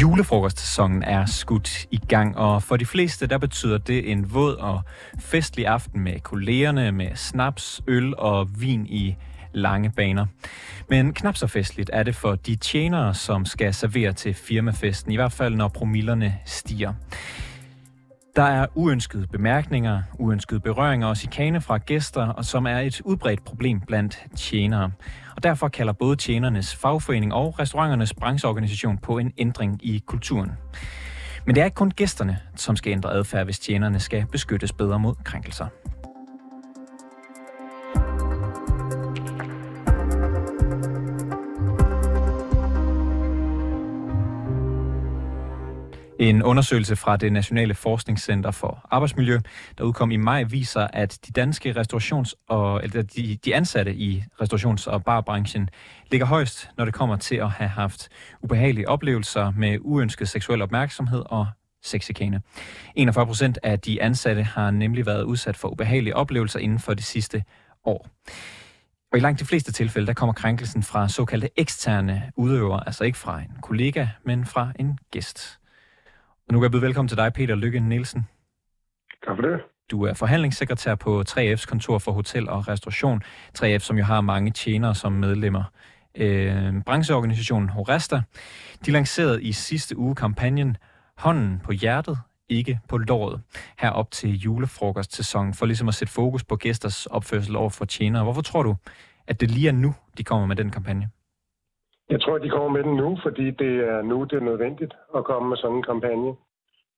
Julefrokostsæsonen er skudt i gang, og for de fleste der betyder det en våd og festlig aften med kollegerne, med snaps, øl og vin i lange baner. Men knap så festligt er det for de tjenere, som skal servere til firmafesten, i hvert fald når promillerne stiger. Der er uønskede bemærkninger, uønskede berøringer og chikane fra gæster, og som er et udbredt problem blandt tjenere. Og derfor kalder både tjenernes fagforening og restauranternes brancheorganisation på en ændring i kulturen. Men det er ikke kun gæsterne, som skal ændre adfærd, hvis tjenerne skal beskyttes bedre mod krænkelser. En undersøgelse fra det Nationale Forskningscenter for Arbejdsmiljø, der udkom i maj, viser, at de danske restaurations- og, eller de, de ansatte i restaurations- og barbranchen ligger højst, når det kommer til at have haft ubehagelige oplevelser med uønsket seksuel opmærksomhed og sexikane. 41 procent af de ansatte har nemlig været udsat for ubehagelige oplevelser inden for de sidste år. Og i langt de fleste tilfælde, der kommer krænkelsen fra såkaldte eksterne udøvere, altså ikke fra en kollega, men fra en gæst. Og nu kan jeg byde velkommen til dig, Peter Lykke Nielsen. Tak for det. Du er forhandlingssekretær på 3F's kontor for hotel og restauration. 3F, som jo har mange tjenere som medlemmer. Øh, brancheorganisationen Horesta, de lancerede i sidste uge kampagnen Hånden på hjertet, ikke på låret, her op til julefrokostsæsonen, for ligesom at sætte fokus på gæsters opførsel over for tjenere. Hvorfor tror du, at det lige er nu, de kommer med den kampagne? Jeg tror, at de kommer med den nu, fordi det er nu, det er nødvendigt at komme med sådan en kampagne.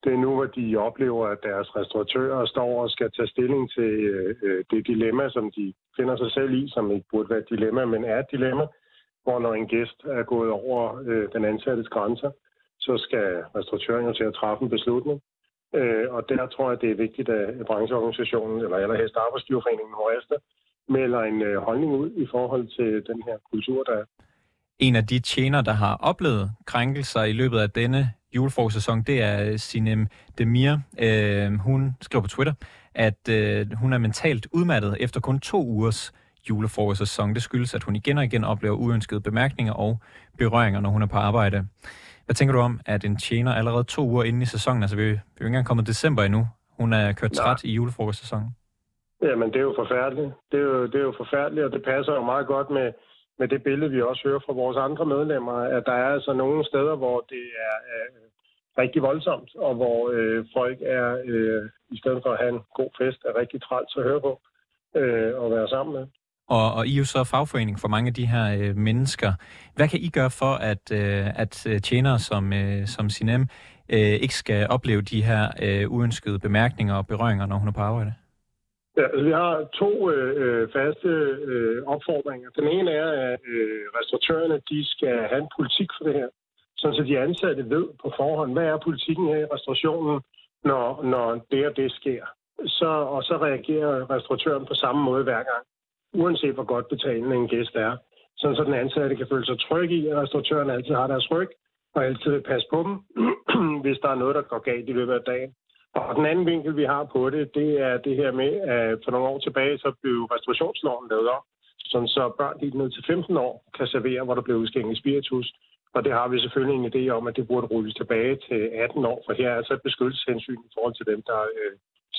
Det er nu, hvor de oplever, at deres restauratører står og skal tage stilling til øh, øh, det dilemma, som de finder sig selv i, som ikke burde være et dilemma, men er et dilemma, hvor når en gæst er gået over øh, den ansattes grænser, så skal restauratøren jo til at træffe en beslutning. Øh, og der tror jeg, det er vigtigt, at brancheorganisationen, eller allerhelst arbejdsgiverforeningen Horester, melder en øh, holdning ud i forhold til den her kultur, der er en af de tjener, der har oplevet krænkelser i løbet af denne julefrokostsæson, det er Sinem Demir. Øh, hun skriver på Twitter, at øh, hun er mentalt udmattet efter kun to ugers julefrokostsæson. Det skyldes, at hun igen og igen oplever uønskede bemærkninger og berøringer, når hun er på arbejde. Hvad tænker du om, at en tjener allerede to uger inde i sæsonen, altså vi, vi er jo ikke engang kommet december endnu, hun er kørt træt i julefrokostsæsonen? Jamen, det er jo forfærdeligt. Det er jo, det er jo forfærdeligt, og det passer jo meget godt med, med det billede, vi også hører fra vores andre medlemmer, at der er altså nogle steder, hvor det er øh, rigtig voldsomt, og hvor øh, folk er, øh, i stedet for at have en god fest, er rigtig træls at høre på øh, og være sammen med. Og, og I er jo så fagforening for mange af de her øh, mennesker. Hvad kan I gøre for, at, øh, at øh, tjenere som, øh, som Sinem øh, ikke skal opleve de her øh, uønskede bemærkninger og berøringer, når hun er på arbejde? Ja, altså, vi har to øh, faste øh, opfordringer. Den ene er, at øh, restauratørerne de skal have en politik for det her, så de ansatte ved på forhånd, hvad er politikken her i restaurationen, når, når det og det sker. Så, og så reagerer restauratøren på samme måde hver gang, uanset hvor godt betalende en gæst er. Sådan så den ansatte kan føle sig tryg i, at restauratøren altid har deres ryg, og altid vil passe på dem, hvis der er noget, der går galt i løbet af dagen. Og den anden vinkel, vi har på det, det er det her med, at for nogle år tilbage, så blev restaurationsloven lavet op, sådan så børn helt ned til 15 år kan servere, hvor der blev udskænket spiritus. Og det har vi selvfølgelig en idé om, at det burde rulles tilbage til 18 år, for her er altså et beskyttelseshensyn i forhold til dem, der øh,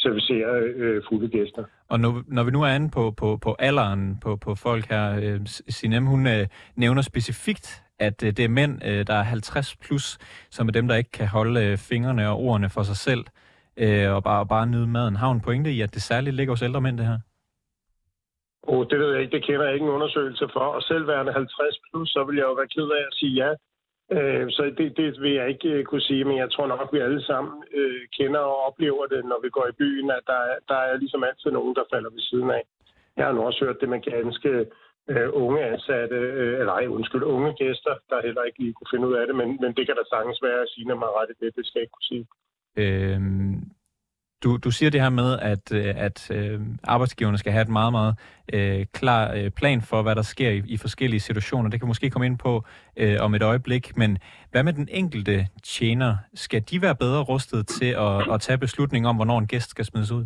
servicerer øh, fulde gæster. Og når, når vi nu er inde på, på, på alderen på, på folk her, øh, Sinem, hun øh, nævner specifikt, at øh, det er mænd, øh, der er 50 plus, som er dem, der ikke kan holde øh, fingrene og ordene for sig selv øh, Øh, og bare, bare nyde maden. Har hun pointe i, at det særligt ligger hos ældre mænd, det her? Oh, det ved jeg ikke. Det kender jeg ikke en undersøgelse for. Og selv værende 50 plus, så vil jeg jo være ked af at sige ja. Øh, så det, det vil jeg ikke øh, kunne sige, men jeg tror nok, at vi alle sammen øh, kender og oplever det, når vi går i byen, at der, der er ligesom altid nogen, der falder ved siden af. Jeg har nu også hørt det med ganske øh, unge ansatte, øh, eller ej, undskyld, unge gæster, der heller ikke lige kunne finde ud af det, men, men det kan da sagtens være at sige, mig ret i det, det skal jeg ikke kunne sige. Øh, du, du siger det her med, at, øh, at øh, arbejdsgiverne skal have et meget, meget øh, klar øh, plan for, hvad der sker i, i forskellige situationer. Det kan måske komme ind på øh, om et øjeblik, men hvad med den enkelte tjener? Skal de være bedre rustet til at, at tage beslutning om, hvornår en gæst skal smides ud?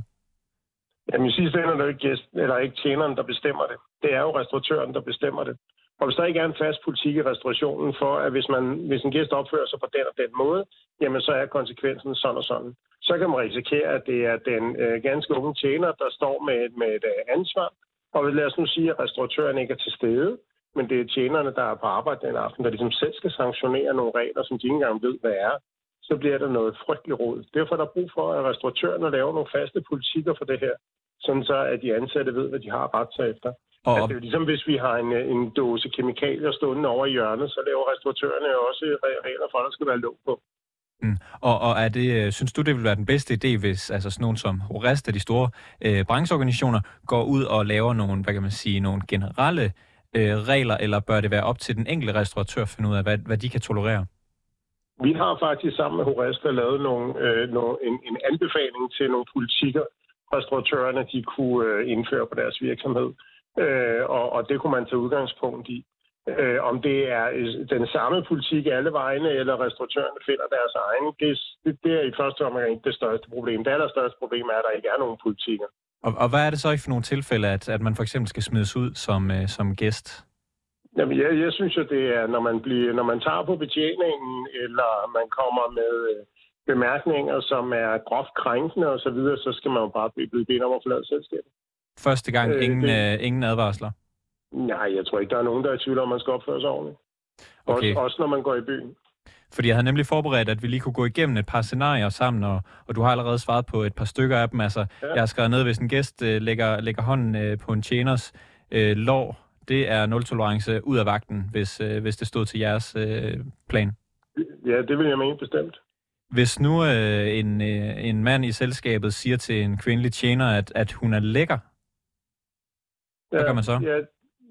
Jamen i sidste ende er det ikke, gæsten, eller ikke tjeneren, der bestemmer det. Det er jo restauratøren, der bestemmer det. Og hvis der ikke er en fast politik i restaurationen for, at hvis, man, hvis en gæst opfører sig på den og den måde, jamen så er konsekvensen sådan og sådan. Så kan man risikere, at det er den øh, ganske unge tjener, der står med, et, med et øh, ansvar. Og lad os nu sige, at restauratøren ikke er til stede, men det er tjenerne, der er på arbejde den aften, der ligesom selv skal sanktionere nogle regler, som de ikke engang ved, hvad er så bliver der noget frygteligt råd. Derfor er der brug for, at restauratørerne laver nogle faste politikker for det her, sådan så at de ansatte ved, hvad de har ret til efter. Og... Altså, det er ligesom, hvis vi har en, en dåse kemikalier stående over i hjørnet, så laver restauratørerne også regler for, at der skal være låg på. Mm. Og, og er det, øh, synes du, det vil være den bedste idé, hvis altså sådan nogen som Horest af de store øh, brancheorganisationer går ud og laver nogle, hvad kan man sige, nogle generelle øh, regler, eller bør det være op til den enkelte restauratør at finde ud af, hvad, hvad de kan tolerere? Vi har faktisk sammen med Horesta lavet nogle, øh, nogle, en, en anbefaling til nogle politikker, restauratørerne de kunne øh, indføre på deres virksomhed. Øh, og, og det kunne man tage udgangspunkt i. Øh, om det er øh, den samme politik alle vegne, eller restauratørerne finder deres egen, det, det, det er i første omgang ikke det største problem. Det allerstørste problem er, at der ikke er nogen politikker. Og, og hvad er det så i for nogle tilfælde, at, at man for eksempel skal smides ud som, øh, som gæst? Jamen, jeg, jeg synes jo, det er, når man, bliver, når man tager på betjeningen, eller man kommer med øh, bemærkninger, som er groft krænkende osv., så, videre, så skal man jo bare blive bedt om at forlade selskabet. Første gang øh, ingen, det, øh, ingen advarsler? Nej, jeg tror ikke, der er nogen, der er i tvivl om, man skal opføre sig ordentligt. Okay. Også, også når man går i byen. Fordi jeg havde nemlig forberedt, at vi lige kunne gå igennem et par scenarier sammen, og, og du har allerede svaret på et par stykker af dem. Altså, ja. jeg har skrevet ned, hvis en gæst øh, lægger, lægger hånden øh, på en tjeners øh, lår, det er nul-tolerance ud af vagten, hvis, øh, hvis det stod til jeres øh, plan? Ja, det vil jeg mene bestemt. Hvis nu øh, en, øh, en mand i selskabet siger til en kvindelig tjener, at, at hun er lækker, hvad ja, gør man så? Ja,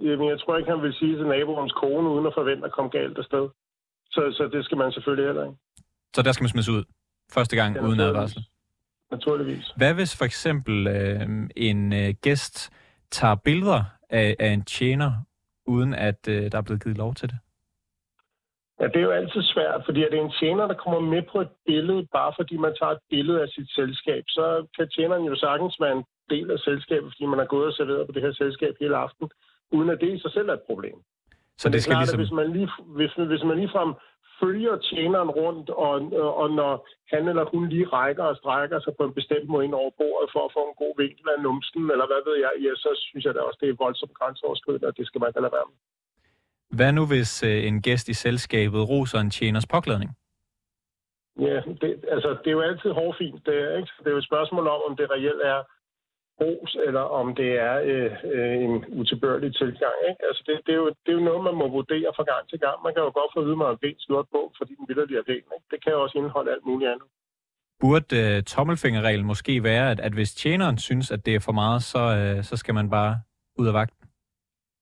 jamen, jeg tror ikke, han vil sige til naboens kone, uden at forvente at komme galt afsted. Så, så det skal man selvfølgelig heller ikke. Så der skal man smides ud første gang ja, uden advarsel? Naturligvis. Hvad hvis for eksempel øh, en øh, gæst tager billeder af, af en tjener, uden at øh, der er blevet givet lov til det? Ja, det er jo altid svært, fordi er det en tjener, der kommer med på et billede, bare fordi man tager et billede af sit selskab, så kan tjeneren jo sagtens være en del af selskabet, fordi man har gået og serveret på det her selskab hele aften, uden at det i sig selv er et problem. Så det, det skal klart, ligesom... hvis man, lige, hvis, hvis man ligefrem følger tjeneren rundt, og, og når han eller hun lige rækker og strækker sig på en bestemt måde ind over bordet for at få en god vinkel af numsen, eller hvad ved jeg, ja, så synes jeg da også, det er voldsomt grænseoverskridende, og det skal man da lade være med. Hvad nu, hvis øh, en gæst i selskabet roser en tjeners påklædning? Ja, det, altså, det er jo altid hårfint. Det er, ikke? det er jo et spørgsmål om, om det reelt er ros, eller om det er øh, øh, en utilbørlig tilgang. Ikke? Altså det, det, er jo, det er jo noget, man må vurdere fra gang til gang. Man kan jo godt få at vide, at man har slået på, fordi den vil er ben. Ikke? Det kan jo også indeholde alt muligt andet. Burde øh, tommelfingerreglen måske være, at, at hvis tjeneren synes, at det er for meget, så, øh, så skal man bare ud af vagten?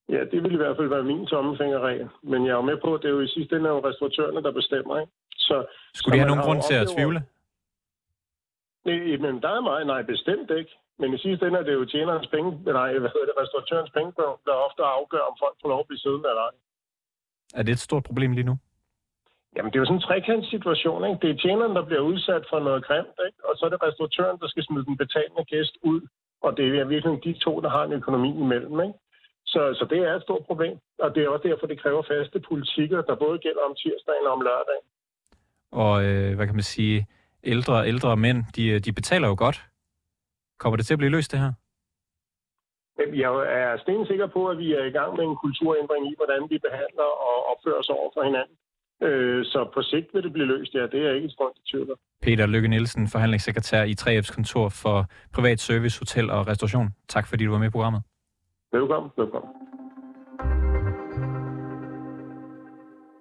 Ja, det vil i hvert fald være min tommelfingerregel. Men jeg er jo med på, at det er jo i sidste ende restauratørerne, der bestemmer. Ikke? Så, Skulle de have nogen grund til at tvivle? Nej, men der er meget, nej, bestemt ikke. Men i sidste ende er det jo tjenerens penge, nej, hvad hedder det, restauratørens penge, der ofte afgør, om folk får lov at blive siddende eller ej. Er det et stort problem lige nu? Jamen, det er jo sådan en trekantssituation, ikke? Det er tjeneren, der bliver udsat for noget grimt, ikke? Og så er det restauratøren, der skal smide den betalende gæst ud. Og det er virkelig de to, der har en økonomi imellem, ikke? Så, så det er et stort problem. Og det er også derfor, det kræver faste politikker, der både gælder om tirsdagen og om lørdagen. Og øh, hvad kan man sige? Ældre ældre mænd, de, de betaler jo godt Kommer det til at blive løst, det her? Jeg er sten sikker på, at vi er i gang med en kulturændring i, hvordan vi behandler og opfører os over for hinanden. Øh, så på sigt vil det blive løst, ja, det er ikke et stort tvivl. Peter Lykke Nielsen, forhandlingssekretær i 3F's kontor for Privat Service, Hotel og Restauration. Tak fordi du var med i programmet. Velkommen, velkommen.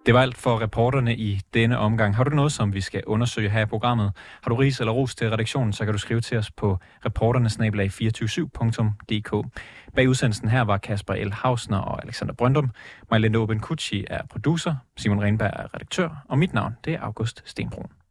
Det var alt for reporterne i denne omgang. Har du noget, som vi skal undersøge her i programmet? Har du ris eller ros til redaktionen, så kan du skrive til os på reporternesnabelag247.dk. Bag udsendelsen her var Kasper L. Hausner og Alexander Brøndum. Majlende Oben er producer, Simon Renberg er redaktør, og mit navn det er August Stenbrun.